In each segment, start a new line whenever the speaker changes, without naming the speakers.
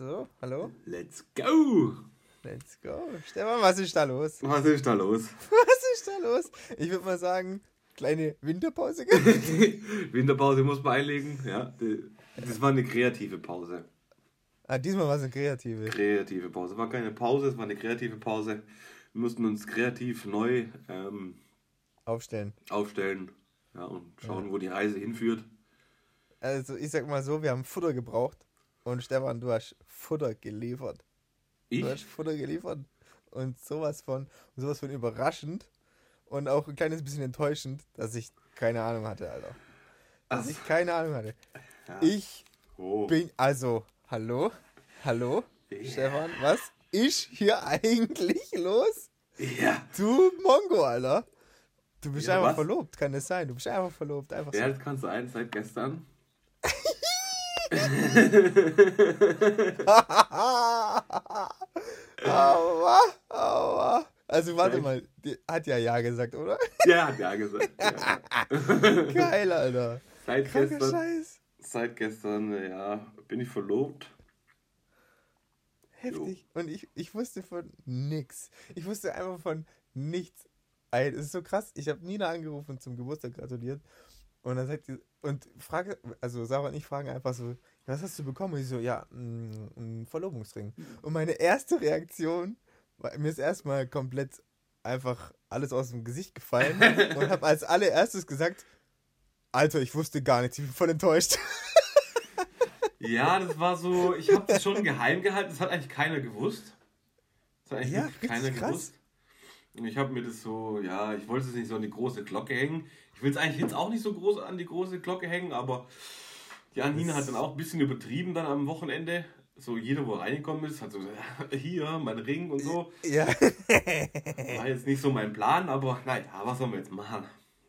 So, hallo?
Let's go!
Let's go. Stefan, was ist da los?
Was ist da los?
Was ist da los? Ich würde mal sagen, kleine Winterpause.
Winterpause muss man einlegen. Ja, das war eine kreative Pause.
Ah, diesmal war es eine kreative.
Kreative Pause. War keine Pause, es war eine kreative Pause. Wir mussten uns kreativ neu ähm,
aufstellen.
Aufstellen. Ja, und schauen, ja. wo die Reise hinführt.
Also, ich sag mal so, wir haben Futter gebraucht. Und Stefan, du hast Futter geliefert. Ich? Du hast Futter geliefert. Und sowas von, sowas von überraschend und auch ein kleines bisschen enttäuschend, dass ich keine Ahnung hatte, Alter. Dass Ach. ich keine Ahnung hatte. Ja. Ich oh. bin, also, hallo? Hallo? Ja. Stefan, was ist hier eigentlich los? Ja. Du Mongo, Alter. Du bist ja, einfach was? verlobt, kann das sein? Du bist einfach verlobt, einfach
Ja, so. das kann sein, seit gestern.
Aua, aua. Also warte mal, die hat ja Ja gesagt, oder?
Ja, hat Ja gesagt. Ja.
Geil, Alter.
Seit Kranker gestern, Scheiß. seit gestern, ja, bin ich verlobt.
Heftig. Jo. Und ich, ich wusste von nix. Ich wusste einfach von nichts. Es ist so krass. Ich habe Nina angerufen und zum Geburtstag gratuliert. Und dann sagt sie, und frage, also Sarah und ich fragen einfach so, was hast du bekommen? Und ich so, ja, ein Verlobungsring. Und meine erste Reaktion, war, mir ist erstmal komplett einfach alles aus dem Gesicht gefallen und habe als allererstes gesagt, Alter, ich wusste gar nichts, ich bin voll enttäuscht.
Ja, das war so, ich habe das schon geheim gehalten, das hat eigentlich keiner gewusst. Das hat eigentlich ja, keiner krass. gewusst. Und ich habe mir das so, ja, ich wollte es nicht so an die große Glocke hängen. Ich will es eigentlich jetzt auch nicht so groß an die große Glocke hängen, aber ja, Nina hat dann auch ein bisschen übertrieben dann am Wochenende. So jeder, wo reingekommen ist, hat so gesagt, hier, mein Ring und so. Ja. War jetzt nicht so mein Plan, aber naja, was sollen wir jetzt machen?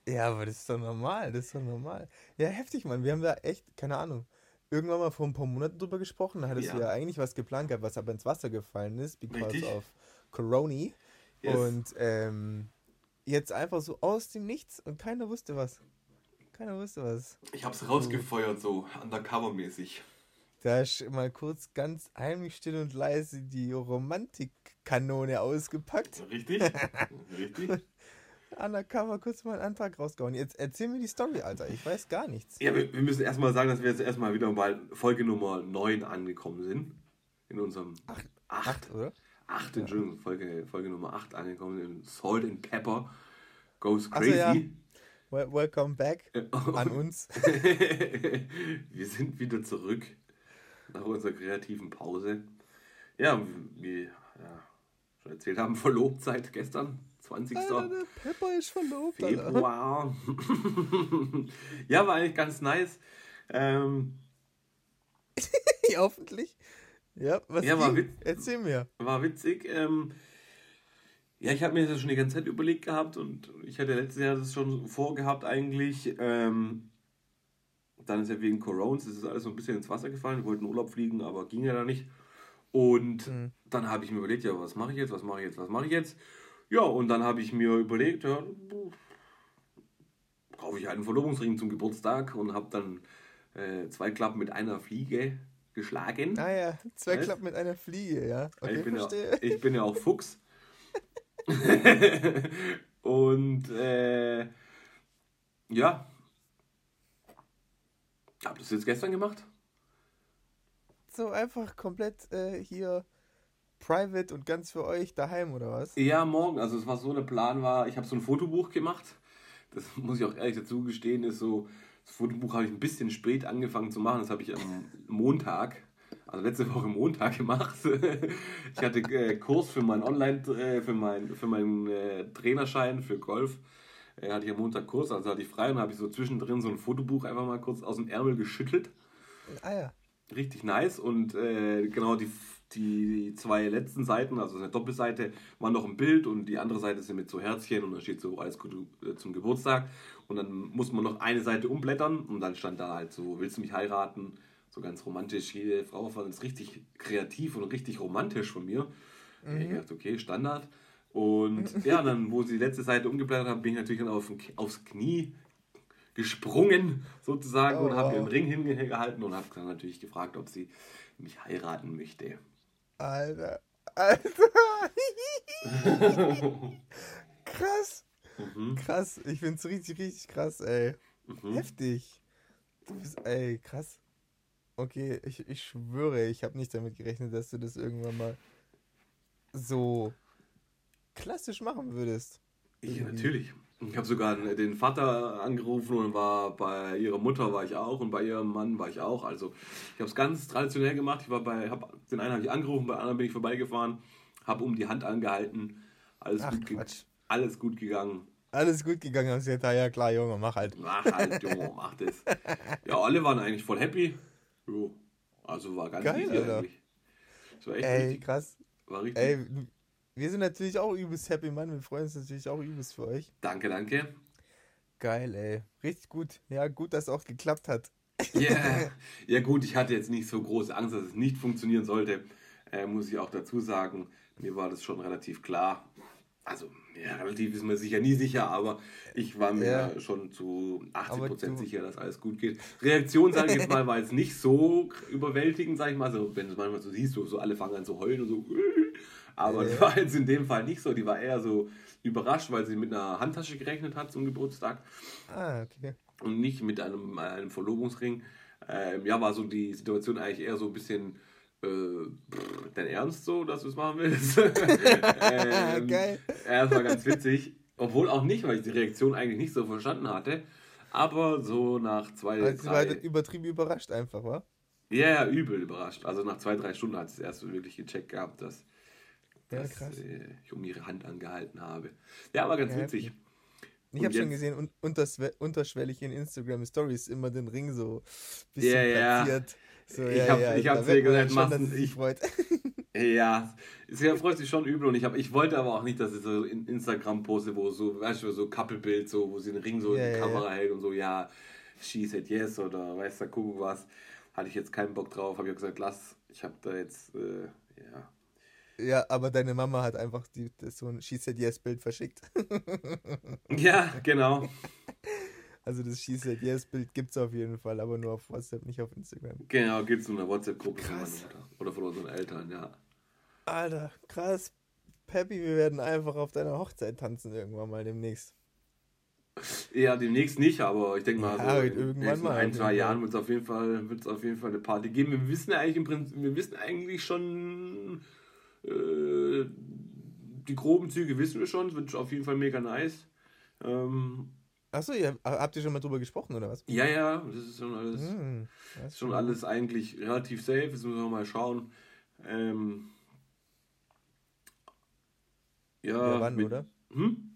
Ja, aber das ist doch normal, das ist doch normal. Ja, heftig, Mann. Wir haben da echt, keine Ahnung, irgendwann mal vor ein paar Monaten drüber gesprochen. Da hattest ja. du ja eigentlich was geplant gehabt, was aber ins Wasser gefallen ist, because Richtig. of Corona. Yes. Und ähm, jetzt einfach so aus dem Nichts und keiner wusste was. Keiner wusste was.
Ich hab's rausgefeuert, so undercover-mäßig.
Da ist mal kurz ganz heimlich still und leise die Romantikkanone ausgepackt.
Richtig, richtig.
Undercover kurz mal einen Antrag rausgehauen. Jetzt erzähl mir die Story, Alter. Ich weiß gar nichts.
Ja, wir, wir müssen erstmal sagen, dass wir jetzt erstmal wieder bei Folge Nummer 9 angekommen sind. In unserem.
Acht, acht, acht oder?
Acht, Entschuldigung, Folge, Folge Nummer 8 angekommen. In Salt and Pepper Goes Crazy. So, ja.
Welcome back an uns.
wir sind wieder zurück nach unserer kreativen Pause. Ja, wie ja, schon erzählt haben, verlobt seit gestern, 20.
Alter, der Pepper ist verlobt.
Februar. ja, war eigentlich ganz nice. Ähm,
ja, hoffentlich. Ja, was ja,
war
Erzähl mir.
War witzig. Ähm, ja, ich habe mir das schon die ganze Zeit überlegt gehabt und ich hatte letztes Jahr das schon vorgehabt eigentlich. Ähm, dann ist ja wegen Coronas, das ist alles so ein bisschen ins Wasser gefallen. Wir wollten Urlaub fliegen, aber ging ja da nicht. Und mhm. dann habe ich mir überlegt, ja, was mache ich jetzt, was mache ich jetzt, was mache ich jetzt? Ja, und dann habe ich mir überlegt, ja, kaufe ich einen Verlobungsring zum Geburtstag und habe dann äh, zwei Klappen mit einer Fliege geschlagen.
Ah ja? Klappen mit einer Fliege, ja.
Okay, ich, bin ja ich bin ja auch Fuchs. und äh, ja, habt ihr das jetzt gestern gemacht?
So einfach komplett äh, hier private und ganz für euch daheim oder was?
Ja, morgen. Also es war so, der Plan war, ich habe so ein Fotobuch gemacht. Das muss ich auch ehrlich dazu gestehen, ist so, das Fotobuch habe ich ein bisschen spät angefangen zu machen. Das habe ich am Montag also letzte Woche Montag gemacht. ich hatte äh, Kurs für meinen Online, äh, für, mein, für meinen äh, Trainerschein für Golf. Äh, hatte ich am Montag Kurs, also hatte ich frei und habe ich so zwischendrin so ein Fotobuch einfach mal kurz aus dem Ärmel geschüttelt.
Ah ja.
Richtig nice und äh, genau die, die zwei letzten Seiten, also eine Doppelseite, waren noch ein Bild und die andere Seite sind mit so Herzchen und da steht so alles Gute äh, zum Geburtstag und dann muss man noch eine Seite umblättern und dann stand da halt so, willst du mich heiraten? so ganz romantisch. Jede Frau fand es richtig kreativ und richtig romantisch von mir. Mhm. Ich dachte, okay, Standard. Und ja, dann, wo sie die letzte Seite umgeblättert haben, bin ich natürlich dann auf, aufs Knie gesprungen, sozusagen, oh, und habe wow. mir einen Ring hingehalten und habe dann natürlich gefragt, ob sie mich heiraten möchte.
Alter. Alter. krass. Mhm. Krass. Ich find's richtig, richtig krass, ey. Mhm. Heftig. Du bist, ey, krass. Okay, ich, ich schwöre, ich habe nicht damit gerechnet, dass du das irgendwann mal so klassisch machen würdest.
Ja, natürlich. Ich habe sogar den Vater angerufen und war bei ihrer Mutter war ich auch und bei ihrem Mann war ich auch. Also ich habe es ganz traditionell gemacht. Ich war bei, hab, den einen habe ich angerufen, bei anderen bin ich vorbeigefahren, habe um die Hand angehalten. Alles, Ach, gut, alles gut gegangen.
Alles gut gegangen, sie gesagt, ja klar, Junge, mach halt.
Mach halt, Junge, mach das. Ja, alle waren eigentlich voll happy. Jo. Also war ganz Geil, easy eigentlich.
Das war echt Ey, richtig, krass. War richtig. Ey, wir sind natürlich auch übelst happy, Mann. Wir freuen uns natürlich auch übelst für euch.
Danke, danke.
Geil, ey. Richtig gut. Ja, gut, dass es auch geklappt hat.
Ja, yeah. ja gut, ich hatte jetzt nicht so große Angst, dass es nicht funktionieren sollte. Äh, muss ich auch dazu sagen. Mir war das schon relativ klar. Also, ja, relativ ist mir sicher nie sicher, aber ich war mir ja. schon zu 80% sicher, dass alles gut geht. Reaktion, sage ich jetzt mal, war jetzt nicht so überwältigend, sage ich mal. Also, wenn du es manchmal so siehst, so, so alle fangen an zu heulen und so. Aber das war jetzt in dem Fall nicht so. Die war eher so überrascht, weil sie mit einer Handtasche gerechnet hat zum Geburtstag. Ah, okay. Und nicht mit einem, einem Verlobungsring. Ähm, ja, war so die Situation eigentlich eher so ein bisschen äh, dein Ernst so, dass du es machen willst? ähm, Geil. Ja, das war ganz witzig. Obwohl auch nicht, weil ich die Reaktion eigentlich nicht so verstanden hatte. Aber so nach zwei,
also drei... war übertrieben überrascht einfach, wa?
Ja, ja, übel überrascht. Also nach zwei, drei Stunden hat es erst wirklich gecheckt gehabt, dass ja, dass äh, ich um ihre Hand angehalten habe. Ja, aber ganz ja, witzig.
Ich habe schon gesehen, un unterschwellig in Instagram Stories immer den Ring so ein bisschen yeah, platziert. So, ich ja, habe ja, ich hab dir gesagt,
machst ich freut. ja, sie freut sich schon übel und ich, hab, ich wollte aber auch nicht, dass sie so in Instagram poste, wo so, weißt du, so Couple-Bild, so, wo sie den Ring so in die Kamera hält und so, ja, she said yes oder weißt du, guck was. Hatte ich jetzt keinen Bock drauf, habe ich gesagt, lass, ich habe da jetzt, äh, ja,
ja, aber deine Mama hat einfach die, so ein She Said Yes Bild verschickt.
ja, genau.
Also das She Said Yes Bild gibt es auf jeden Fall, aber nur auf WhatsApp, nicht auf Instagram.
Genau, gibt es in einer WhatsApp-Gruppe von meiner Mutter oder von unseren Eltern, ja.
Alter, krass. Peppy, wir werden einfach auf deiner Hochzeit tanzen irgendwann mal demnächst.
Ja, demnächst nicht, aber ich denke mal, ja, so irgendwann mal. ein, zwei Jahren wird es auf jeden Fall, auf jeden Fall eine Party geben. Wir wissen eigentlich im Prinzip, wir wissen eigentlich schon äh, die groben Züge wissen wir schon, es wird auf jeden Fall mega nice. Ähm,
Achso, ihr, habt ihr schon mal drüber gesprochen, oder was?
Ja, ja, das ist schon alles, hm, ist schon alles eigentlich relativ safe. Jetzt müssen wir mal schauen. Ähm,
ja, ja, wann, mit, oder? Hm?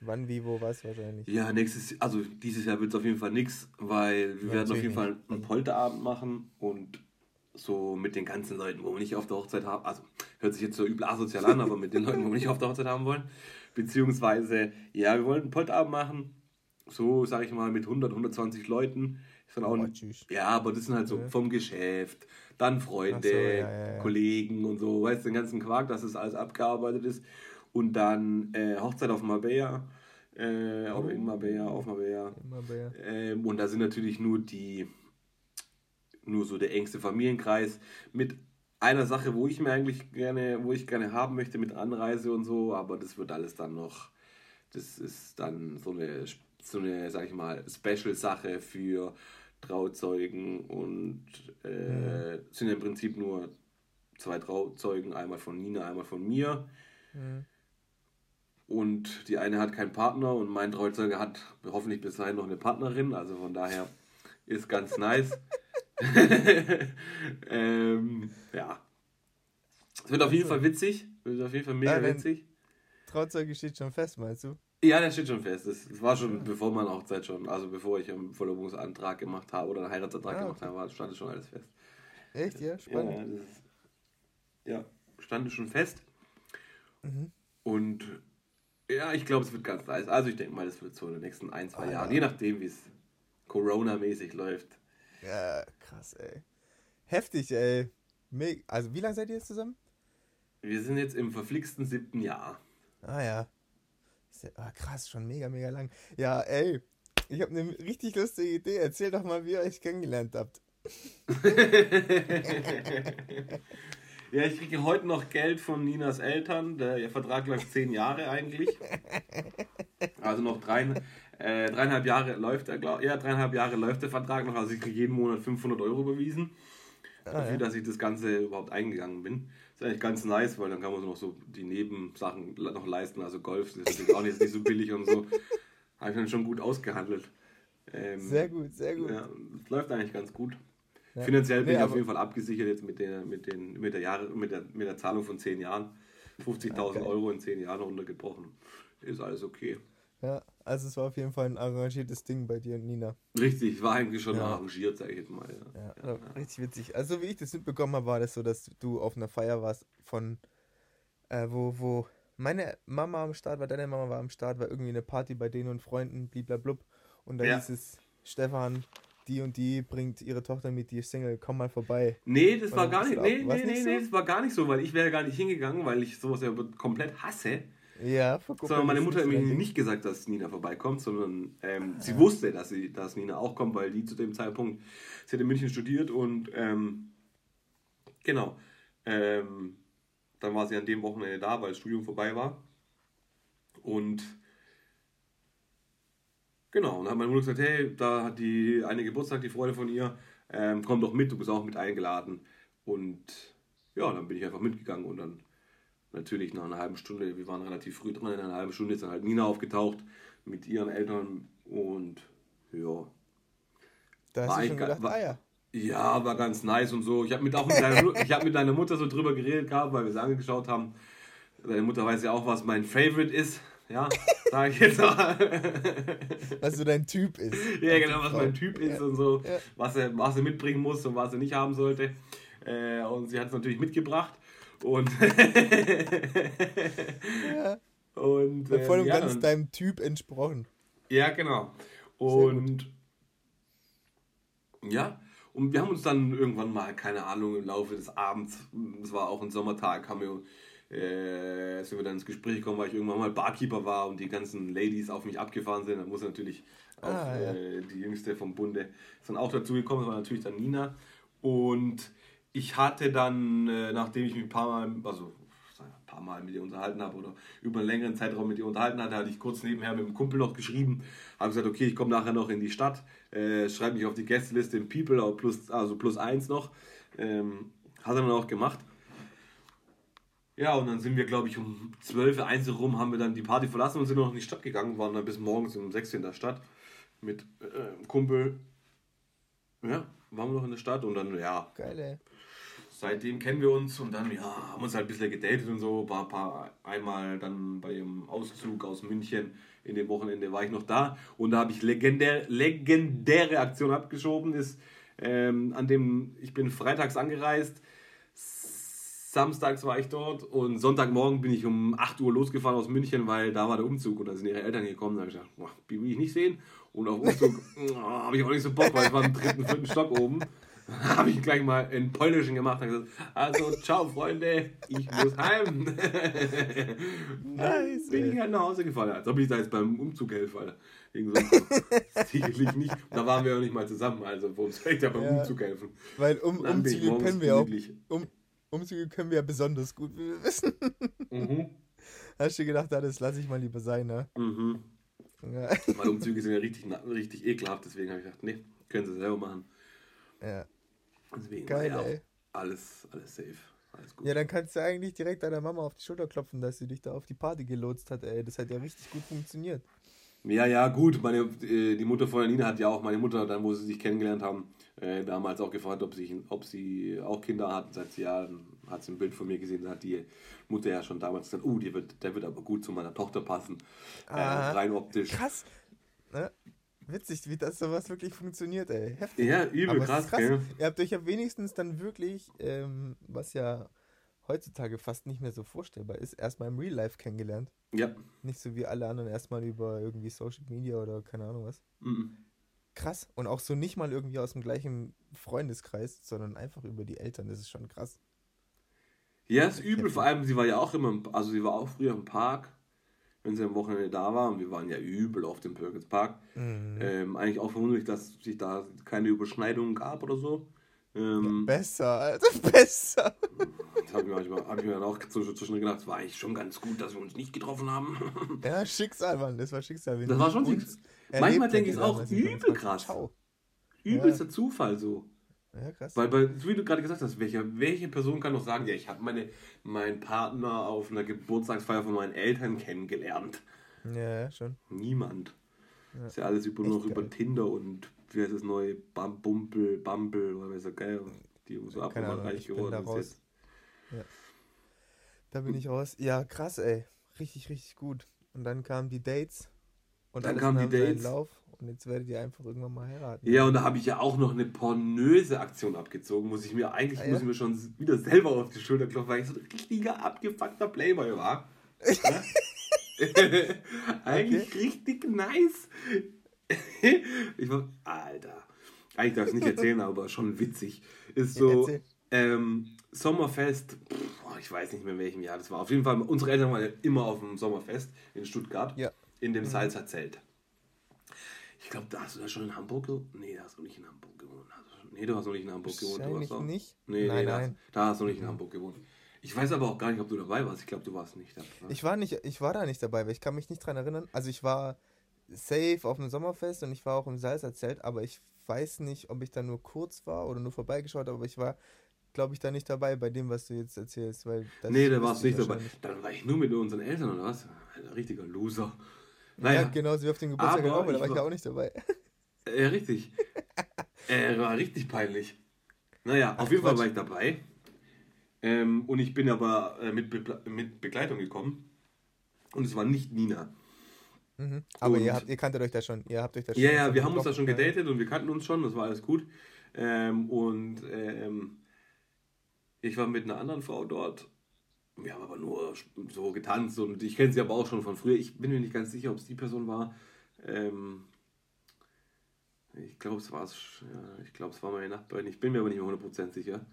Wann, wie, wo, was wahrscheinlich.
Ja, nächstes, also dieses Jahr wird es auf jeden Fall nichts, weil wir ja, werden auf jeden Fall einen Polterabend machen und so mit den ganzen Leuten, wo wir nicht auf der Hochzeit haben, also hört sich jetzt so übel asozial an, aber mit den Leuten, wo wir nicht auf der Hochzeit haben wollen, beziehungsweise, ja, wir wollen einen Polterabend machen, so, sag ich mal, mit 100, 120 Leuten. Ist dann auch oh, ja, aber das sind halt so okay. vom Geschäft, dann Freunde, so, ja, ja, ja. Kollegen und so, weißt du, den ganzen Quark, dass das alles abgearbeitet ist. Und dann äh, Hochzeit auf Marbella, äh, oh. in Marbella, auf Marbella. Marbella. Ähm, und da sind natürlich nur die nur so der engste Familienkreis mit einer Sache, wo ich mir eigentlich gerne, wo ich gerne haben möchte mit Anreise und so, aber das wird alles dann noch, das ist dann so eine, so eine, sag ich mal, Special-Sache für Trauzeugen und äh, mhm. sind im Prinzip nur zwei Trauzeugen, einmal von Nina, einmal von mir. Mhm. Und die eine hat keinen Partner und mein Trauzeuge hat hoffentlich bis dahin noch eine Partnerin, also von daher ist ganz nice. ähm, ja. Es wird auf jeden Fall witzig. Wird auf jeden Fall mega ja, witzig.
Trauzeuge steht schon fest, meinst du?
Ja, der steht schon fest. Das, war schon ja. bevor meine Hochzeit schon, also bevor ich einen Verlobungsantrag gemacht habe oder einen Heiratsantrag ah, gemacht okay. habe, stand schon alles fest.
Echt, ja? Spannend.
Ja, ist, ja stand schon fest. Mhm. Und ja, ich glaube, es wird ganz nice. Also ich denke mal, das wird so in den nächsten ein, zwei ah, Jahren, je nachdem, wie es Corona-mäßig läuft,
ja, krass, ey. Heftig, ey. Also, wie lange seid ihr jetzt zusammen?
Wir sind jetzt im verflixten siebten Jahr.
Ah, ja. Ah, krass, schon mega, mega lang. Ja, ey. Ich habe eine richtig lustige Idee. Erzähl doch mal, wie ihr euch kennengelernt habt.
ja, ich kriege heute noch Geld von Ninas Eltern. Der, Vertrag läuft zehn Jahre eigentlich. Also noch drei, äh, dreieinhalb Jahre läuft der, glaub, ja, dreieinhalb Jahre läuft der Vertrag noch. Also ich kriege jeden Monat 500 Euro überwiesen. Ah, dafür, ja. dass ich das Ganze überhaupt eingegangen bin. ist eigentlich ganz nice, weil dann kann man so noch so die Nebensachen noch leisten. Also Golf ist natürlich auch nicht, nicht so billig und so. Habe ich dann schon gut ausgehandelt. Ähm,
sehr gut, sehr gut.
Ja, es läuft eigentlich ganz gut. Ja. Finanziell bin nee, ich auf jeden Fall abgesichert jetzt mit der, mit den, mit der, Jahre, mit der, mit der Zahlung von 10 Jahren. 50.000 okay. Euro in 10 Jahren runtergebrochen. Ist alles okay.
Ja, also es war auf jeden Fall ein arrangiertes Ding bei dir und Nina.
Richtig, war eigentlich schon ja. arrangiert, sag ich jetzt mal.
Ja. Ja, richtig witzig. Also wie ich das mitbekommen habe, war das so, dass du auf einer Feier warst von, äh, wo, wo meine Mama am Start war, deine Mama war am Start, war irgendwie eine Party bei denen und Freunden, bliblablub. Und da hieß es, Stefan, die und die bringt ihre Tochter mit, die ist Single, komm mal vorbei.
Nee, das war gar nicht, nee, nee, nee, so? nee, das war gar nicht so, weil ich wäre gar nicht hingegangen, weil ich sowas ja komplett hasse. Ja, Sondern meine Mutter hat mir nicht gesagt, dass Nina vorbeikommt, sondern ähm, sie wusste, dass, sie, dass Nina auch kommt, weil die zu dem Zeitpunkt, sie hat in München studiert und ähm, genau, ähm, dann war sie an dem Wochenende da, weil das Studium vorbei war. Und Genau, und dann hat meine Mutter gesagt, hey, da hat die eine Geburtstag, die Freude von ihr, ähm, komm doch mit, du bist auch mit eingeladen. Und ja, dann bin ich einfach mitgegangen und dann natürlich nach einer halben Stunde, wir waren relativ früh dran, in einer halben Stunde ist dann halt Nina aufgetaucht mit ihren Eltern und ja. Da hast du schon gedacht, war, ah ja. Ja, war ganz nice und so. Ich habe mit, auch mit, deiner, ich hab mit deiner Mutter so drüber geredet gehabt, weil wir es angeschaut haben. Deine Mutter weiß ja auch, was mein Favorite ist. Ja, sag ich jetzt mal.
Was so dein Typ ist.
Ja, genau, was mein Typ ist ja. und so. Ja. Was, er, was er mitbringen muss und was er nicht haben sollte. Äh, und sie hat es natürlich mitgebracht. Und.
ja. Und. Äh, voll und ja, ganz deinem Typ entsprochen.
Ja, genau. Und. Ja. Und wir haben uns dann irgendwann mal, keine Ahnung, im Laufe des Abends, es war auch ein Sommertag, haben wir äh, sind wir dann ins Gespräch gekommen, weil ich irgendwann mal Barkeeper war und die ganzen Ladies auf mich abgefahren sind. Dann muss natürlich auch ah, ja. äh, die jüngste vom Bunde ist dann auch dazu gekommen, das war natürlich dann Nina. Und ich hatte dann, äh, nachdem ich mich ein paar Mal, also ein paar Mal mit ihr unterhalten habe oder über einen längeren Zeitraum mit ihr unterhalten hatte, hatte ich kurz nebenher mit dem Kumpel noch geschrieben, habe gesagt, okay, ich komme nachher noch in die Stadt, äh, schreibe mich auf die Gästeliste im People, plus, also plus eins noch. Ähm, hat er dann auch gemacht. Ja, und dann sind wir, glaube ich, um 12, 1 rum haben wir dann die Party verlassen und sind noch in die Stadt gegangen, waren dann bis morgens um 6 in der Stadt mit äh, Kumpel. Ja, waren wir noch in der Stadt und dann, ja. Geil, ey. Seitdem kennen wir uns und dann, ja, haben uns halt ein bisschen gedatet und so. Paar, paar, einmal dann bei dem Auszug aus München in dem Wochenende war ich noch da und da habe ich legendär, legendäre Aktion abgeschoben. Ist, ähm, an dem, ich bin freitags angereist, Samstags war ich dort und Sonntagmorgen bin ich um 8 Uhr losgefahren aus München, weil da war der Umzug und da sind ihre Eltern gekommen. Da habe ich gedacht, boah, die will ich nicht sehen. Und auf Umzug oh, habe ich auch nicht so Bock, weil ich war im dritten, vierten Stock oben. Habe ich gleich mal in Polnischen gemacht und gesagt, also ciao Freunde, ich muss heim. nice. bin ich halt nach Hause gefahren, als ob ich da jetzt beim Umzug helfe, Alter. Sicherlich nicht. Da waren wir ja nicht mal zusammen, also worum soll ich da beim ja, Umzug helfen? Weil um, Umzüge
können wir auch. Um, Umzüge können wir ja besonders gut, wie wir wissen. Mhm. Hast du gedacht, das lasse ich mal lieber sein, ne? Mhm.
Ja. Meine Umzüge sind ja richtig, richtig ekelhaft, deswegen habe ich gedacht, nee, können sie selber machen. Ja. Deswegen Geil, ja, ey. Alles, alles safe. Alles
gut. Ja, dann kannst du eigentlich direkt deiner Mama auf die Schulter klopfen, dass sie dich da auf die Party gelotst hat, ey. Das hat ja richtig gut funktioniert.
Ja, ja, gut. Meine, äh, die Mutter von der Nina hat ja auch, meine Mutter, dann, wo sie sich kennengelernt haben, äh, damals auch gefragt, ob sie, ob sie auch Kinder hat. Seit ja, hat sie ein Bild von mir gesehen, hat die Mutter ja schon damals gesagt, uh, die wird, der wird aber gut zu meiner Tochter passen. Äh, rein optisch.
Krass. Witzig, wie das sowas wirklich funktioniert, ey. Heftig. Ja, übel krass, krass. Gell? Ihr habt euch ja wenigstens dann wirklich, ähm, was ja heutzutage fast nicht mehr so vorstellbar ist, erstmal im Real Life kennengelernt. Ja. Nicht so wie alle anderen erstmal über irgendwie Social Media oder keine Ahnung was. Mhm. Krass. Und auch so nicht mal irgendwie aus dem gleichen Freundeskreis, sondern einfach über die Eltern. Das ist schon krass.
Ja, ist übel. Vor allem, sie war ja auch immer, also sie war auch früher im Park. Wenn sie am Wochenende da war. Und wir waren ja übel auf dem Perkins Park. Mhm. Ähm, eigentlich auch verwunderlich, dass sich da keine Überschneidungen gab oder so. Ähm,
ja, besser, Alter, besser.
Das habe ich, hab ich mir dann auch zwischendurch gedacht, es war eigentlich schon ganz gut, dass wir uns nicht getroffen haben.
Ja, Schicksal, Mann, das war Schicksal.
Das war schon Schicksal. Manchmal denke ich es auch übel krass. Übelster ja. Zufall so. Ja, krass. Weil, weil, wie du gerade gesagt hast, welche, welche Person kann noch sagen, ja, ich habe meine, meinen Partner auf einer Geburtstagsfeier von meinen Eltern kennengelernt.
Ja, schon.
Niemand. Ja. Ist ja alles über, nur noch über Tinder und wie heißt das neue Bum, Bumble, Bumble, oder was ist geil, die so ab und reich geworden
ist. Ja. Da bin ich raus. Ja, krass, ey. Richtig, richtig gut. Und dann kamen die Dates. Und dann kamen die Dates. Lauf. Und jetzt werdet ihr einfach irgendwann mal heiraten.
Ja, und da habe ich ja auch noch eine pornöse Aktion abgezogen. Muss ich mir eigentlich, ah, ja? muss ich mir schon wieder selber auf die Schulter klopfen, weil ich so ein richtiger abgefuckter Playboy war. eigentlich okay. richtig nice. ich war, Alter. Eigentlich darf ich es nicht erzählen, aber schon witzig. Ist so, ähm, Sommerfest, pff, ich weiß nicht mehr in welchem Jahr das war. Auf jeden Fall, unsere Eltern waren ja immer auf dem Sommerfest in Stuttgart. Ja. In dem mhm. Salzer-Zelt. Ich glaube, da hast du da schon in Hamburg gewohnt. Nee, da hast du nicht in Hamburg gewohnt. Nee, du hast noch nicht in Hamburg gewohnt. Du hast auch... nicht? Nee, nein, nee, nein. Da, da hast du nicht in Hamburg gewohnt. Ich weiß aber auch gar nicht, ob du dabei warst. Ich glaube, du warst nicht dabei.
Ich war nicht, ich war da nicht dabei, weil ich kann mich nicht dran erinnern. Also ich war safe auf dem Sommerfest und ich war auch im Salzer Zelt, aber ich weiß nicht, ob ich da nur kurz war oder nur vorbeigeschaut habe, aber ich war, glaube ich, da nicht dabei bei dem, was du jetzt erzählst. Weil
nee, da warst du nicht dabei. Dann war ich nur mit unseren Eltern oder was? Ein richtiger Loser.
Naja, ja, genauso wie auf den Geburtstag auch, da war ich ja auch nicht dabei.
Ja, richtig. äh, war richtig peinlich. Naja, Ach, auf jeden Quatsch. Fall war ich dabei. Ähm, und ich bin aber äh, mit, Be mit Begleitung gekommen. Und es war nicht Nina.
Mhm. Aber ihr, habt, ihr kanntet euch da schon. Ihr habt euch da schon
ja, ja, wir haben uns da schon gedatet und wir kannten uns schon, das war alles gut. Ähm, und ähm, ich war mit einer anderen Frau dort wir haben aber nur so getanzt und ich kenne sie aber auch schon von früher. Ich bin mir nicht ganz sicher, ob es die Person war. Ähm, ich glaube, es war ja, ich es war meine Nachbarin. Ich bin mir aber nicht mehr 100% sicher.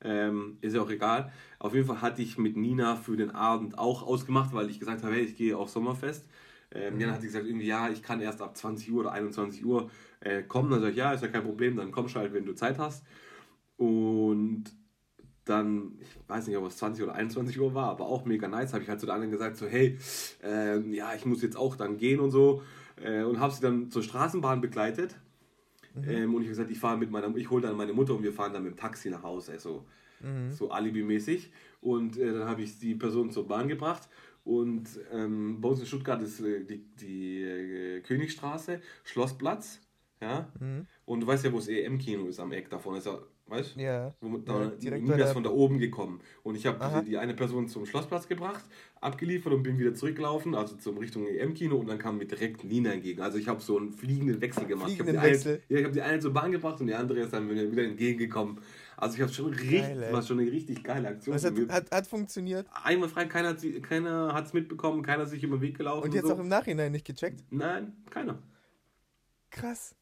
Ähm, ist ja auch egal. Auf jeden Fall hatte ich mit Nina für den Abend auch ausgemacht, weil ich gesagt habe, hey, ich gehe auf Sommerfest. Ähm, mhm. Dann hat sie gesagt, irgendwie, ja, ich kann erst ab 20 Uhr oder 21 Uhr äh, kommen. Dann sage ich, ja, ist ja kein Problem, dann komm halt, wenn du Zeit hast. Und dann, ich weiß nicht, ob es 20 oder 21 Uhr war, aber auch mega nice, habe ich halt zu der anderen gesagt, so hey, äh, ja, ich muss jetzt auch dann gehen und so äh, und habe sie dann zur Straßenbahn begleitet mhm. ähm, und ich habe gesagt, ich fahre mit meiner, ich hole dann meine Mutter und wir fahren dann mit dem Taxi nach Hause, also mhm. so Alibi-mäßig und äh, dann habe ich die Person zur Bahn gebracht und ähm, bei uns in Stuttgart ist äh, die, die äh, Königstraße, Schlossplatz, ja, mhm. und du weißt ja, wo das EM-Kino ist am Eck davon, ist ja weißt du? Ja. Da, ja, direkt Nina ist von da oben gekommen. Und ich habe die, die, eine Person zum Schlossplatz gebracht, abgeliefert und bin wieder zurückgelaufen, also zum Richtung EM-Kino und dann kam mir direkt Nina entgegen. Also ich habe so einen fliegenden Wechsel gemacht. Fliegenden ich habe die, Eine, ja, hab die eine zur Bahn gebracht und die andere ist dann wieder entgegengekommen. Also ich habe schon richtig, Geil, war schon eine richtig geile Aktion.
Was hat, hat, hat funktioniert?
Einmal frei, keiner hat es mitbekommen, keiner hat sich über den Weg gelaufen.
Und jetzt und so. auch im Nachhinein nicht gecheckt?
Nein, keiner.
Krass.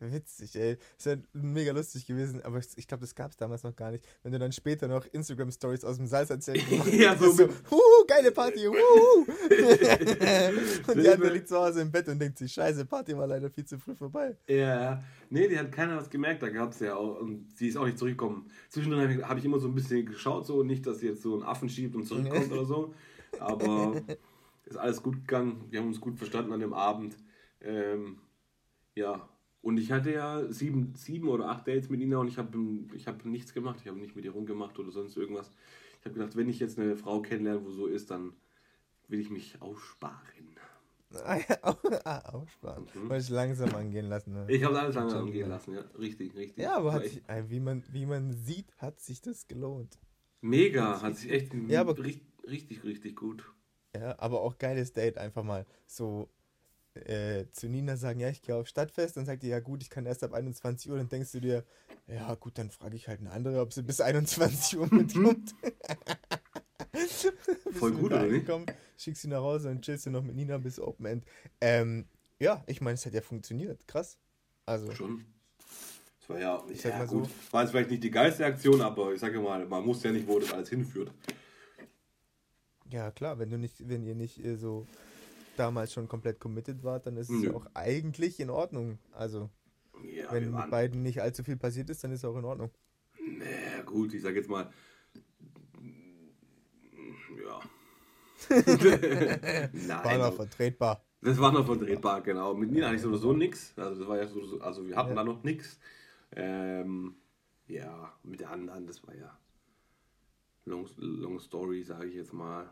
Witzig, ey. Ist ja mega lustig gewesen, aber ich glaube, das gab es damals noch gar nicht. Wenn du dann später noch Instagram-Stories aus dem Salz erzählst. ja, so. so huhu, geile Party, huhu. und die andere liegt zu Hause im Bett und denkt sich, scheiße, Party war leider viel zu früh vorbei.
Ja, nee, die hat keiner was gemerkt, da gab es ja auch, und sie ist auch nicht zurückgekommen. Zwischendrin habe ich, hab ich, immer so ein bisschen geschaut, so, nicht, dass sie jetzt so einen Affen schiebt und zurückkommt oder so, aber ist alles gut gegangen, wir haben uns gut verstanden an dem Abend. Ähm, ja, und ich hatte ja sieben, sieben oder acht Dates mit Nina und ich habe ich hab nichts gemacht. Ich habe nicht mit ihr rumgemacht oder sonst irgendwas. Ich habe gedacht, wenn ich jetzt eine Frau kennenlerne, wo so ist, dann will ich mich aussparen.
ah, aussparen. Mhm. Wollte ich langsam angehen lassen. Ne?
Ich habe alles langsam angehen lassen, ja. Richtig, richtig.
Ja, aber sich, wie, man, wie man sieht, hat sich das gelohnt.
Mega, hat sich echt ja, aber, richtig, richtig, richtig gut.
Ja, aber auch geiles Date, einfach mal so äh, zu Nina sagen, ja, ich gehe auf Stadtfest, dann sagt die, ja gut, ich kann erst ab 21 Uhr, dann denkst du dir, ja gut, dann frage ich halt eine andere, ob sie bis 21 Uhr mitkommt.
Voll gut, oder nicht?
Schickst sie nach Hause und chillst du noch mit Nina bis Open End. Ähm, ja, ich meine, es hat ja funktioniert, krass. Also.
Schon. Das war ja, ich ja, gut. So. War jetzt vielleicht nicht die geilste Aktion, aber ich sage mal, man muss ja nicht, wo das alles hinführt.
Ja, klar, wenn du nicht, wenn ihr nicht äh, so damals schon komplett committed wart, dann ist es ja auch eigentlich in Ordnung. Also, ja, wenn mit beiden nicht allzu viel passiert ist, dann ist es auch in Ordnung.
Naja, gut, ich sag jetzt mal, ja.
Nein, war noch vertretbar.
Das war noch vertretbar, genau. Mit Nina hatte ich sowieso nichts. Also das war ja so, also wir hatten ja. da noch nichts. Ähm, ja, mit der anderen, das war ja long, long story, sage ich jetzt mal.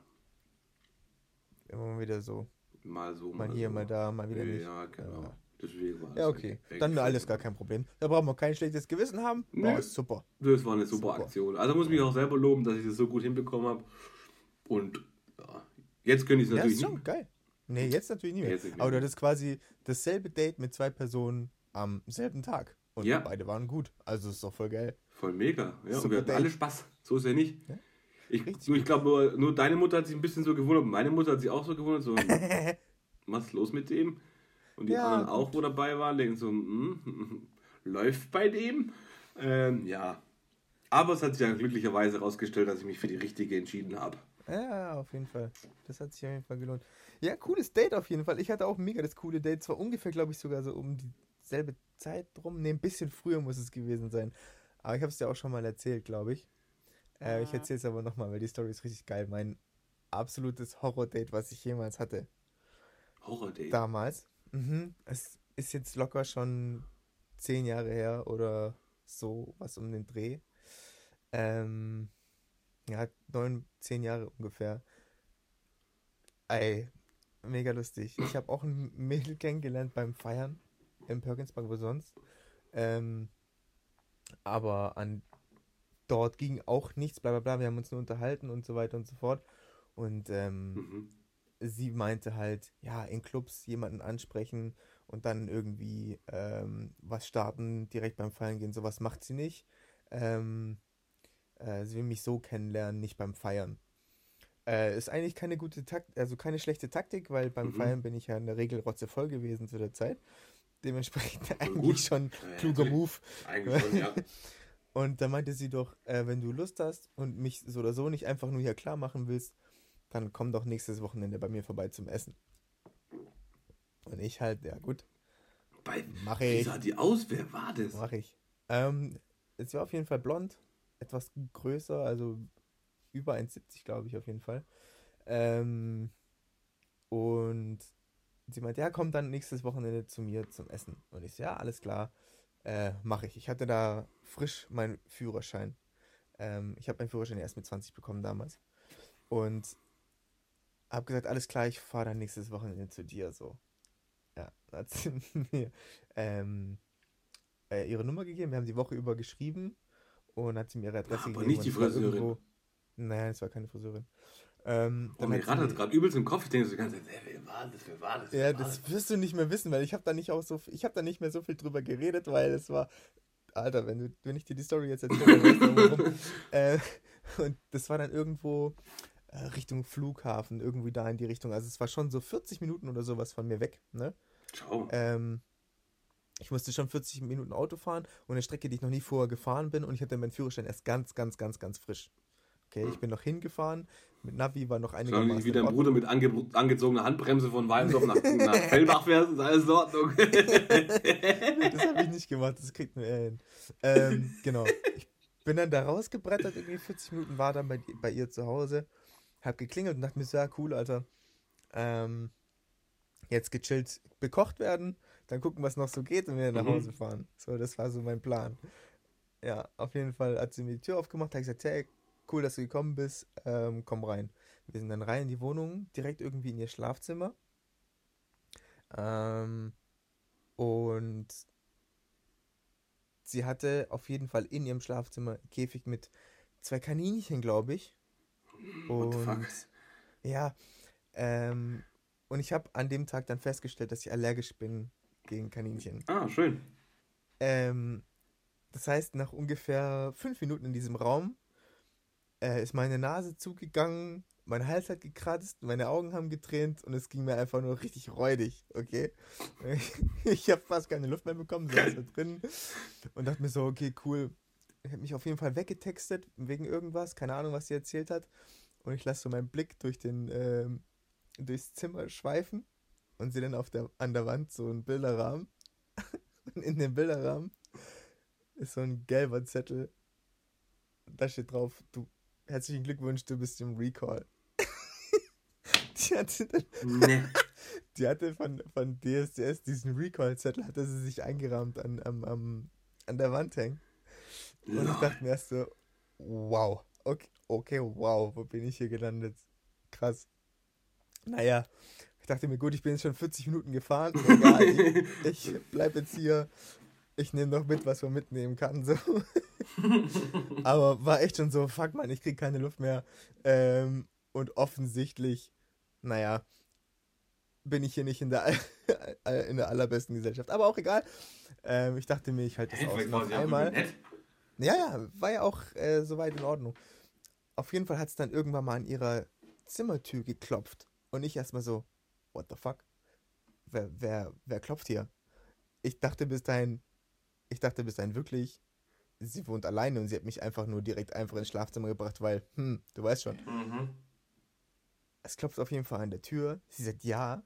Immer wieder so.
Mal so,
mal, mal hier, so. mal da, mal wieder nicht.
Ja, genau. Ja. Deswegen war
ja, okay. Dann alles gar kein Problem. Da brauchen wir kein schlechtes Gewissen haben. Nee. super.
Das war eine super, super, Aktion. Also muss ich mich auch selber loben, dass ich das so gut hinbekommen habe. Und ja, jetzt könnte ich es natürlich
ja, ist schon geil. Nee, jetzt natürlich nicht mehr. Nicht Aber du hattest quasi dasselbe Date mit zwei Personen am selben Tag. Und ja. beide waren gut. Also ist doch voll geil.
Voll mega. Ja, und wir hatten alle Spaß. So ist er nicht. Ja? Ich, ich glaube, nur, nur deine Mutter hat sich ein bisschen so gewundert. Meine Mutter hat sich auch so gewundert. So, was ist los mit dem? Und die ja, anderen auch, wo dabei waren, denken so, mm, läuft bei dem? Ähm, ja. Aber es hat sich ja glücklicherweise herausgestellt, dass ich mich für die richtige entschieden habe.
Ja, auf jeden Fall. Das hat sich auf jeden Fall gelohnt. Ja, cooles Date auf jeden Fall. Ich hatte auch mega das coole Date. Zwar ungefähr, glaube ich, sogar so um dieselbe Zeit drum. Ne, ein bisschen früher muss es gewesen sein. Aber ich habe es dir auch schon mal erzählt, glaube ich. Äh, ich erzähle es aber nochmal, weil die Story ist richtig geil. Mein absolutes Horror-Date, was ich jemals hatte.
Horror-Date?
Damals. Mhm. Es ist jetzt locker schon zehn Jahre her oder so, was um den Dreh. Ähm, ja, neun, zehn Jahre ungefähr. Ey, mega lustig. Ich habe auch ein Mädel kennengelernt beim Feiern im Perkinspark, wo sonst. Ähm, aber an dort ging auch nichts, bla bla bla. Wir haben uns nur unterhalten und so weiter und so fort. Und ähm, mhm. sie meinte halt, ja, in Clubs jemanden ansprechen und dann irgendwie ähm, was starten, direkt beim Feiern gehen, sowas macht sie nicht. Ähm, äh, sie will mich so kennenlernen, nicht beim Feiern. Äh, ist eigentlich keine gute Taktik, also keine schlechte Taktik, weil beim mhm. Feiern bin ich ja in der Regel rotzevoll gewesen zu der Zeit. Dementsprechend eigentlich Gut. schon kluger ja, Move. Eigentlich schon, ja. Und da meinte sie doch, äh, wenn du Lust hast und mich so oder so nicht einfach nur hier klar machen willst, dann komm doch nächstes Wochenende bei mir vorbei zum Essen. Und ich halt, ja gut.
Bei, mach ich. Wie sah die aus? Wer war das?
Mach ich. Ähm, es war auf jeden Fall blond, etwas größer, also über 1,70 glaube ich auf jeden Fall. Ähm, und sie meinte, ja, komm dann nächstes Wochenende zu mir zum Essen. Und ich so, ja, alles klar, äh, mache ich. Ich hatte da frisch meinen Führerschein. Ähm, ich habe meinen Führerschein erst mit 20 bekommen damals. Und habe gesagt, alles klar, ich fahre dann nächstes Wochenende zu dir, so. Ja, hat sie mir ähm, äh, ihre Nummer gegeben. Wir haben die Woche über geschrieben und hat sie mir ihre Adresse
Aber
gegeben.
nicht die Friseurin. Irgendwo,
Nein, es war keine Friseurin. Ähm,
oh, mir rattert gerade übelst im Kopf. Ich denke so ganz, ey, wer war das, wer war das?
Wer ja, war das, das wirst du nicht mehr wissen, weil ich habe da nicht auch so, ich habe da nicht mehr so viel drüber geredet, weil es war, Alter, wenn du, wenn ich dir die Story jetzt erzähle, warum. äh, und das war dann irgendwo äh, Richtung Flughafen, irgendwie da in die Richtung. Also es war schon so 40 Minuten oder sowas von mir weg, ne? Ciao. Ähm, ich musste schon 40 Minuten Auto fahren und eine Strecke, die ich noch nie vorher gefahren bin und ich hatte meinen Führerschein erst ganz, ganz, ganz, ganz frisch. Okay, ich bin noch hingefahren. Mit Navi war noch
einigermaßen. Wie dein Bruder mit ange angezogener Handbremse von Walmsdorf nach, nach Fellbach fährst, ist alles in Ordnung.
das habe ich nicht gemacht, das kriegt nur er hin. Ähm, genau. Ich bin dann da rausgebrettert, irgendwie 40 Minuten war dann bei, bei ihr zu Hause. Hab geklingelt und dachte mir so, ja, cool, Alter. Ähm, jetzt gechillt bekocht werden, dann gucken, was noch so geht und wieder nach mhm. Hause fahren. So, das war so mein Plan. Ja, auf jeden Fall hat sie mir die Tür aufgemacht, hat gesagt, hey, cool, dass du gekommen bist, ähm, komm rein. Wir sind dann rein in die Wohnung, direkt irgendwie in ihr Schlafzimmer. Ähm, und sie hatte auf jeden Fall in ihrem Schlafzimmer einen Käfig mit zwei Kaninchen, glaube ich. Und ja, ähm, und ich habe an dem Tag dann festgestellt, dass ich allergisch bin gegen Kaninchen.
Ah, schön.
Ähm, das heißt, nach ungefähr fünf Minuten in diesem Raum äh, ist meine Nase zugegangen, mein Hals hat gekratzt, meine Augen haben getränt und es ging mir einfach nur richtig räudig, okay? ich habe fast keine Luft mehr bekommen, saß da drin und dachte mir so, okay, cool. Ich habe mich auf jeden Fall weggetextet wegen irgendwas, keine Ahnung, was sie erzählt hat. Und ich lasse so meinen Blick durch den, äh, durchs Zimmer schweifen und sehe dann auf der, an der Wand so einen Bilderrahmen. und in dem Bilderrahmen ist so ein gelber Zettel. Da steht drauf, du, herzlichen Glückwunsch, du bist im Recall. die hatte dann, nee. die hatte von, von DSDS diesen Recall-Zettel, hatte sie sich eingerahmt an, an, an, an der Wand hängen. Und ich dachte mir erst so, wow, okay, okay, wow, wo bin ich hier gelandet? Krass. Naja, ich dachte mir, gut, ich bin jetzt schon 40 Minuten gefahren. Egal, ich, ich bleib jetzt hier. Ich nehme noch mit, was man mitnehmen kann. So. Aber war echt schon so, fuck man, ich krieg keine Luft mehr. Ähm, und offensichtlich, naja, bin ich hier nicht in der, in der allerbesten Gesellschaft. Aber auch egal. Ähm, ich dachte mir, ich halte das hey, aus. Noch einmal. Ja, ja, war ja auch äh, soweit in Ordnung. Auf jeden Fall hat es dann irgendwann mal an ihrer Zimmertür geklopft. Und ich erstmal so, what the fuck? Wer, wer, wer klopft hier? Ich dachte bis dahin, ich dachte bis dahin wirklich, sie wohnt alleine und sie hat mich einfach nur direkt einfach ins Schlafzimmer gebracht, weil, hm, du weißt schon. Mhm. Es klopft auf jeden Fall an der Tür. Sie sagt ja.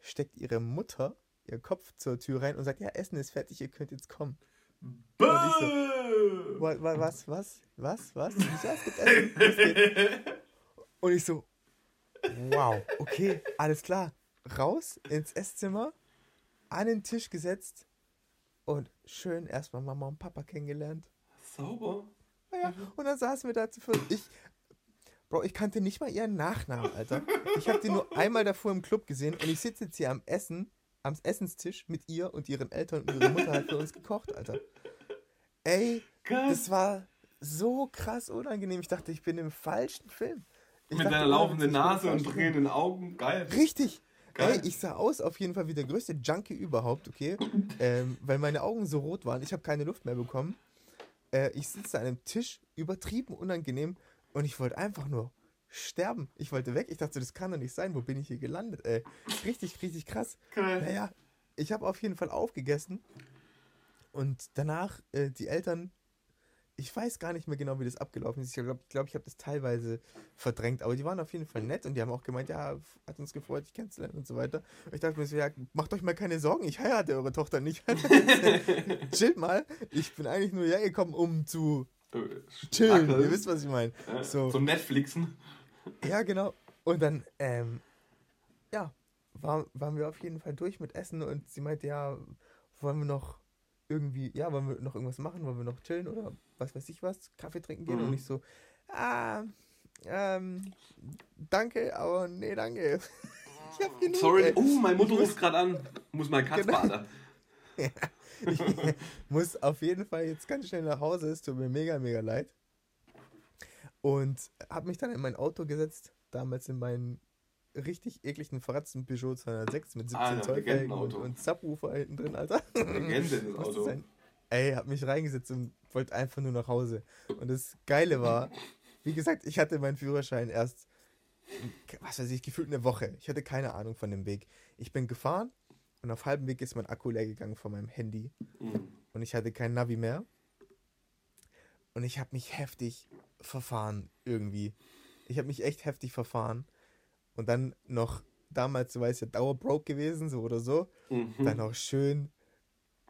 Steckt ihre Mutter ihr Kopf zur Tür rein und sagt, ja, Essen ist fertig, ihr könnt jetzt kommen. Und ich so, was, was, was, was? Ja, es gibt Essen. Und ich so, wow, okay, alles klar. Raus ins Esszimmer, an den Tisch gesetzt und schön erstmal Mama und Papa kennengelernt.
Sauber.
Ja, und dann saßen wir da zu viert. Ich, Bro, ich kannte nicht mal ihren Nachnamen, Alter. Ich habe die nur einmal davor im Club gesehen und ich sitze jetzt hier am Essen, am Essenstisch mit ihr und ihren Eltern und ihre Mutter hat für uns gekocht, Alter. Ey, das war so krass unangenehm. Ich dachte, ich bin im falschen Film.
Ich Mit deiner laufenden Nase und drehenden Augen, geil.
Richtig. Geil. Ey, ich sah aus auf jeden Fall wie der größte Junkie überhaupt, okay? ähm, weil meine Augen so rot waren. Ich habe keine Luft mehr bekommen. Äh, ich sitze an einem Tisch, übertrieben unangenehm. Und ich wollte einfach nur sterben. Ich wollte weg. Ich dachte, das kann doch nicht sein. Wo bin ich hier gelandet? Ey, richtig, richtig krass. Geil. Naja, ich habe auf jeden Fall aufgegessen. Und danach, äh, die Eltern, ich weiß gar nicht mehr genau, wie das abgelaufen ist. Ich glaube, ich, glaub, ich habe das teilweise verdrängt, aber die waren auf jeden Fall nett und die haben auch gemeint, ja, hat uns gefreut, dich kennenzulernen und so weiter. Und ich dachte mir so, ja, macht euch mal keine Sorgen, ich heirate eure Tochter nicht. Chillt mal, ich bin eigentlich nur hergekommen, um zu äh, chillen. Ihr wisst, was ich meine.
So. Zum Netflixen.
Ja, genau. Und dann, ähm, ja, war, waren wir auf jeden Fall durch mit Essen und sie meinte, ja, wollen wir noch irgendwie, ja, wollen wir noch irgendwas machen, wollen wir noch chillen oder was weiß ich was, Kaffee trinken gehen mhm. und ich so, ah, ähm, danke, aber nee, danke.
ich hab genug. Sorry, ey. oh, mein Mutter ruft gerade an, muss mein Katz genau. baden.
ja, ich muss auf jeden Fall jetzt ganz schnell nach Hause, es tut mir mega, mega leid. Und habe mich dann in mein Auto gesetzt, damals in meinen richtig ekligen verratzten Peugeot 206 mit 17 ah, Zoll Felgen und, und Subwoofer hinten drin, Alter. Legende das Auto. Sein? Ey, hab mich reingesetzt und wollte einfach nur nach Hause. Und das Geile war, wie gesagt, ich hatte meinen Führerschein erst, was weiß ich, gefühlt eine Woche. Ich hatte keine Ahnung von dem Weg. Ich bin gefahren und auf halbem Weg ist mein Akku leer gegangen von meinem Handy. Mhm. Und ich hatte kein Navi mehr. Und ich habe mich heftig verfahren irgendwie. Ich habe mich echt heftig verfahren. Und dann noch, damals, du weißt ja, Dauerbroke gewesen, so oder so. Mhm. Dann noch schön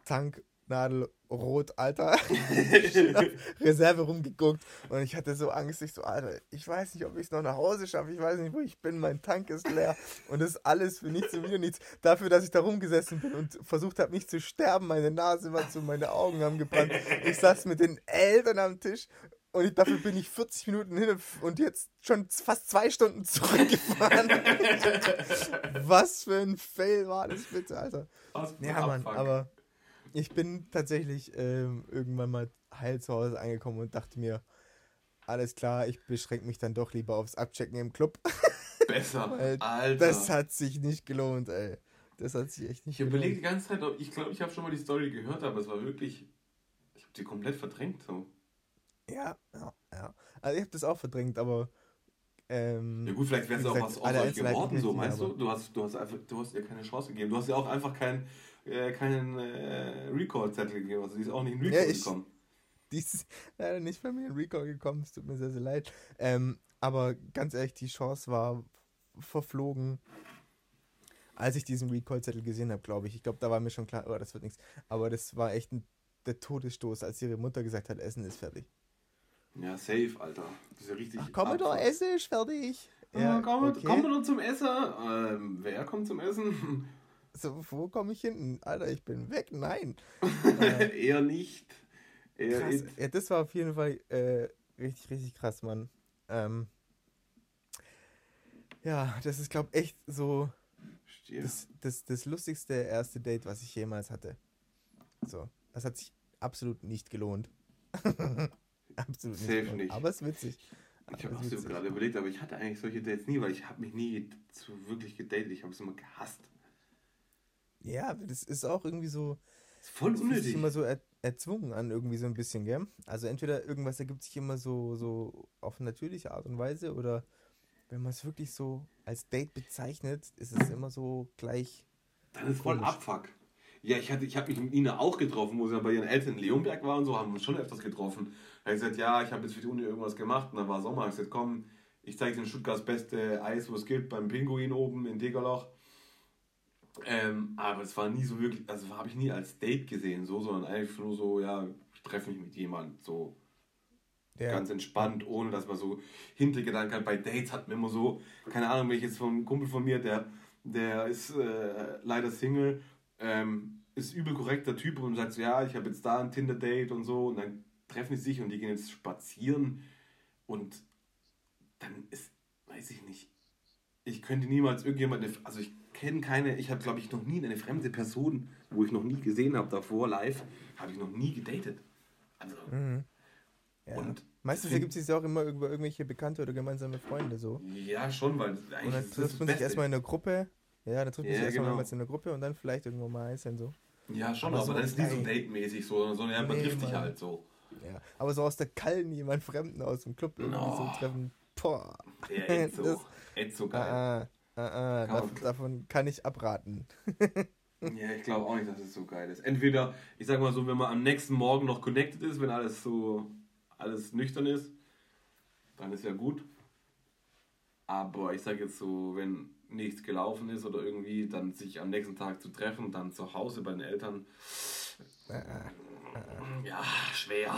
Tanknadel rot, Alter. Reserve rumgeguckt. Und ich hatte so Angst, ich so, Alter, ich weiß nicht, ob ich es noch nach Hause schaffe. Ich weiß nicht, wo ich bin. Mein Tank ist leer. Und das ist alles für nichts und wieder nichts. Dafür, dass ich da rumgesessen bin und versucht habe, nicht zu sterben. Meine Nase war zu, meine Augen haben gebrannt. Ich saß mit den Eltern am Tisch und ich, dafür bin ich 40 Minuten hin und jetzt schon fast zwei Stunden zurückgefahren. Was für ein Fail war das bitte, Alter. Was ja, Mann, aber ich bin tatsächlich ähm, irgendwann mal heil zu Hause angekommen und dachte mir, alles klar, ich beschränke mich dann doch lieber aufs Abchecken im Club. Besser, Alter. Das hat sich nicht gelohnt, ey. Das hat sich echt nicht
ich gelohnt. Ich überlege die ganze Zeit, ich glaube, ich habe schon mal die Story gehört, aber es war wirklich, ich habe sie komplett verdrängt. So.
Ja, ja, ja. Also ich habe das auch verdrängt, aber. Ähm,
ja gut, vielleicht wäre es auch was aus euch geworden, so meinst du? Du hast, du hast einfach, du hast ihr keine Chance gegeben. Du hast ja auch einfach kein, äh, keinen äh, Recall-Zettel gegeben. Also die ist auch nicht in Recall ja, ich, gekommen.
Die ist leider nicht bei mir in Recall gekommen. Es tut mir sehr, sehr leid. Ähm, aber ganz ehrlich, die Chance war verflogen. als ich diesen Recall-Zettel gesehen habe, glaube ich. Ich glaube, da war mir schon klar, oh, das wird nichts. Aber das war echt ein, der Todesstoß, als ihre Mutter gesagt hat, Essen ist fertig.
Ja, safe, Alter. Das ist ja richtig. Ach,
komm doch, Essen ist fertig.
Ja, komm, okay. komm doch zum Essen. Ähm, wer kommt zum Essen?
So, wo komme ich hin? Alter, ich bin weg. Nein.
äh, Eher nicht. Eher
krass. Ja, das war auf jeden Fall äh, richtig, richtig krass, Mann. Ähm, ja, das ist, glaube ich, echt so das, das, das lustigste erste Date, was ich jemals hatte. So, das hat sich absolut nicht gelohnt. absolut nicht. Safe nicht. Aber es ist witzig.
Ich habe auch so gerade überlegt, aber ich hatte eigentlich solche Dates nie, weil ich habe mich nie so wirklich gedatet. Ich habe es immer gehasst.
Ja, das ist auch irgendwie so.
Das ist voll unnötig. sich
immer so er, erzwungen an, irgendwie so ein bisschen, gell? Also entweder irgendwas ergibt sich immer so, so auf natürliche Art und Weise oder wenn man es wirklich so als Date bezeichnet, ist es immer so gleich.
Dann ist voll Abfuck. Ja, ich, ich habe mich mit Ina auch getroffen, wo sie bei ihren Eltern in Leonberg war und so, haben uns schon öfters getroffen. Da habe ich gesagt, ja, ich habe jetzt für die Uni irgendwas gemacht und dann war Sommer. Ich gesagt, komm, ich zeige dir in Stuttgarts beste Eis, wo es gibt, beim Pinguin oben in Degerloch. Ähm, aber es war nie so wirklich, also habe ich nie als Date gesehen, so, sondern einfach nur so, ja, ich treffe mich mit jemandem, so ja. ganz entspannt, ohne dass man so Hintergedanken hat. Bei Dates hat man immer so, keine Ahnung, wenn ich jetzt einem Kumpel von mir, der, der ist äh, leider Single, ähm, ist übel korrekter Typ und sagt so, ja, ich habe jetzt da ein Tinder-Date und so und dann treffen sie sich und die gehen jetzt spazieren und dann ist, weiß ich nicht, ich könnte niemals irgendjemand, also ich kenne keine, ich habe glaube ich noch nie eine fremde Person, wo ich noch nie gesehen habe davor live, habe ich noch nie gedatet. Also.
Mhm. Ja. Und Meistens ergibt es sich auch immer über irgendwelche Bekannte oder gemeinsame Freunde so.
Ja, schon, weil
eigentlich Und dann trifft man sich erstmal in der Gruppe. Ja, dann trifft man ja, sich erstmal genau. in der Gruppe und dann vielleicht irgendwann mal einzeln so.
Ja, schon, aber, aber so dann ist nicht so date-mäßig so, sondern ja, man nee, trifft sich halt so.
Ja, aber so aus der Kalten jemand Fremden aus dem Club irgendwie no. so treffen. Boah.
Ja, Enzo. das, Enzo geil.
Ah, ah, ah, ah davon, davon kann ich abraten.
ja, ich glaube auch nicht, dass es so geil ist. Entweder, ich sag mal so, wenn man am nächsten Morgen noch connected ist, wenn alles so, alles nüchtern ist, dann ist ja gut. Aber ich sag jetzt so, wenn nichts gelaufen ist oder irgendwie dann sich am nächsten Tag zu treffen, dann zu Hause bei den Eltern. Äh, äh, äh, ja, schwer.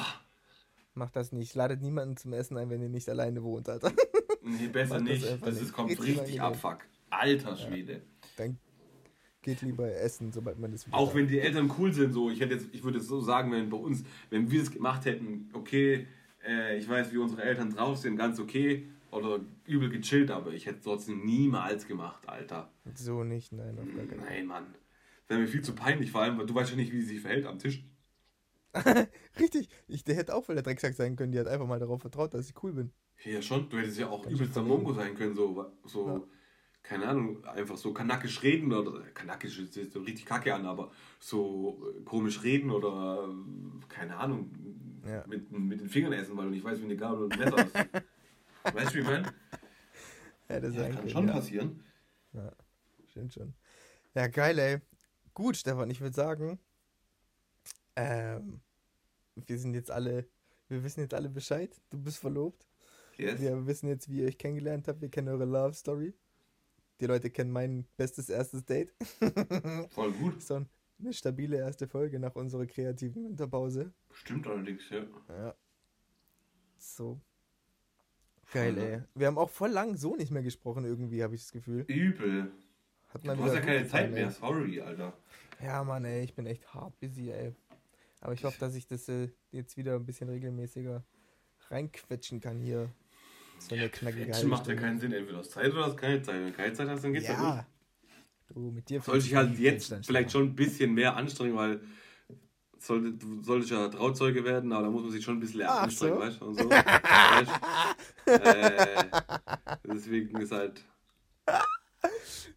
Macht das nicht. Ladet niemanden zum Essen ein, wenn ihr nicht alleine wohnt, Alter.
Nee, besser nicht. Das, das ist, kommt geht richtig Abfuck. Alter Schwede. Ja.
Dann geht lieber essen, sobald man das
wieder Auch hat. wenn die Eltern cool sind, so. Ich, hätte jetzt, ich würde jetzt so sagen, wenn bei uns, wenn wir das gemacht hätten, okay, äh, ich weiß, wie unsere Eltern drauf sind, ganz okay, oder übel gechillt, aber ich hätte es trotzdem niemals gemacht, Alter.
So nicht, nein, auf
gar keinen Fall. Nein, Mann. Das wäre mir viel zu peinlich, vor allem, weil du weißt ja nicht, wie sie sich verhält am Tisch.
Richtig, ich, der hätte auch voll der Drecksack sein können, die hat einfach mal darauf vertraut, dass ich cool bin.
Ja, schon, du hättest ja auch übelster Mongo sein können, so, so ja. keine Ahnung, einfach so kanakisch reden oder, kanakisch ist jetzt so richtig kacke an, aber so äh, komisch reden oder, keine Ahnung, ja. mit, mit den Fingern essen, weil du nicht weißt, wie eine Gabel und ein Messer ist. Weißt du, wie ich meine? Ja, das ja, kann schon ja. passieren.
Ja, stimmt schon. Ja, geil, ey. Gut, Stefan, ich würde sagen, ähm, wir sind jetzt alle, wir wissen jetzt alle Bescheid. Du bist verlobt. Yes. Wir wissen jetzt, wie ihr euch kennengelernt habt. Wir kennen eure Love Story. Die Leute kennen mein bestes erstes Date.
Voll gut.
So eine stabile erste Folge nach unserer kreativen Winterpause.
Stimmt allerdings, ja.
Ja. So, Geil, ey. Wir haben auch voll lang so nicht mehr gesprochen, irgendwie, habe ich das Gefühl.
Übel. Hat man du hast ja keine Zeit mehr, sorry, Alter.
Ja, Mann, ey, ich bin echt hart busy, ey. Aber ich hoffe, dass ich das äh, jetzt wieder ein bisschen regelmäßiger reinquetschen kann hier.
So eine ja, knackige Quetschen macht ja keinen Sinn. Entweder hast Zeit oder hast keine Zeit. Wenn du keine Zeit hast, dann geht's ja, ja nicht. Du, mit dir Sollte ich halt jetzt vielleicht schon ein bisschen mehr anstrengen, weil sollte, du solltest ja Trauzeuge werden, aber da muss man sich schon ein bisschen Ach anstrengen, so? weißt du? So. weißt? Äh, deswegen ist halt.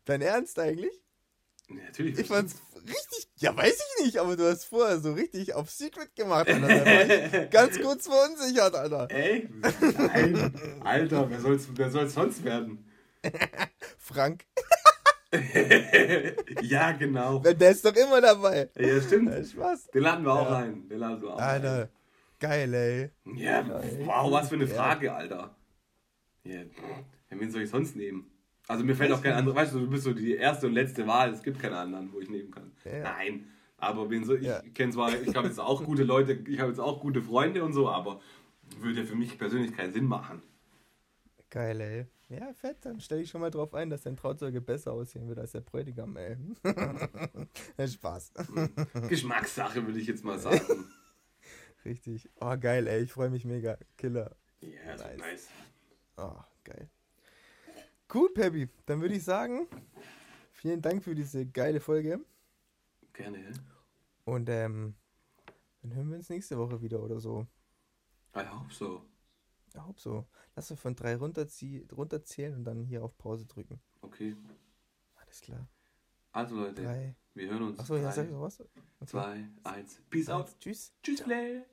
Dein Ernst eigentlich?
Ja, natürlich.
Ich fand's richtig, ja, weiß ich nicht, aber du hast vorher so richtig auf Secret gemacht, Alter. Da war ich ganz kurz verunsichert, Alter.
Ey? Nein. Alter, wer soll's, wer soll's sonst werden?
Frank.
ja, genau.
Der ist doch immer dabei.
Ja, stimmt. Ja, Spaß. Den laden wir auch ja. rein. Den laden wir auch
Alter, rein. geil, ey.
Ja, wow, was für eine Frage, Alter. Ja, wen soll ich sonst nehmen? Also mir fällt auch kein anderer, weißt du, du bist so die erste und letzte Wahl, es gibt keine anderen, wo ich nehmen kann. Ja. Nein, aber wen so, ich ja. kenne zwar, ich habe jetzt auch gute Leute, ich habe jetzt auch gute Freunde und so, aber würde für mich persönlich keinen Sinn machen.
Geil, ey. Ja, fett, dann stelle ich schon mal drauf ein, dass dein Trauzeuge besser aussehen wird als der Bräutigam, ey. Spaß.
Geschmackssache, würde ich jetzt mal sagen.
Richtig. Oh, geil, ey. Ich freue mich mega. Killer.
Ja, yeah, nice. nice.
Oh, geil. Gut, Peppy. Dann würde ich sagen, vielen Dank für diese geile Folge.
Gerne.
Und ähm, dann hören wir uns nächste Woche wieder oder so.
I hope so.
I hope so. Lass uns von drei runterzählen und dann hier auf Pause drücken.
Okay.
Alles klar.
Also Leute, drei. wir hören uns.
Achso, ja, sag ich noch was?
Zwei, eins. Peace out.
Tschüss.
Tschüss, Play.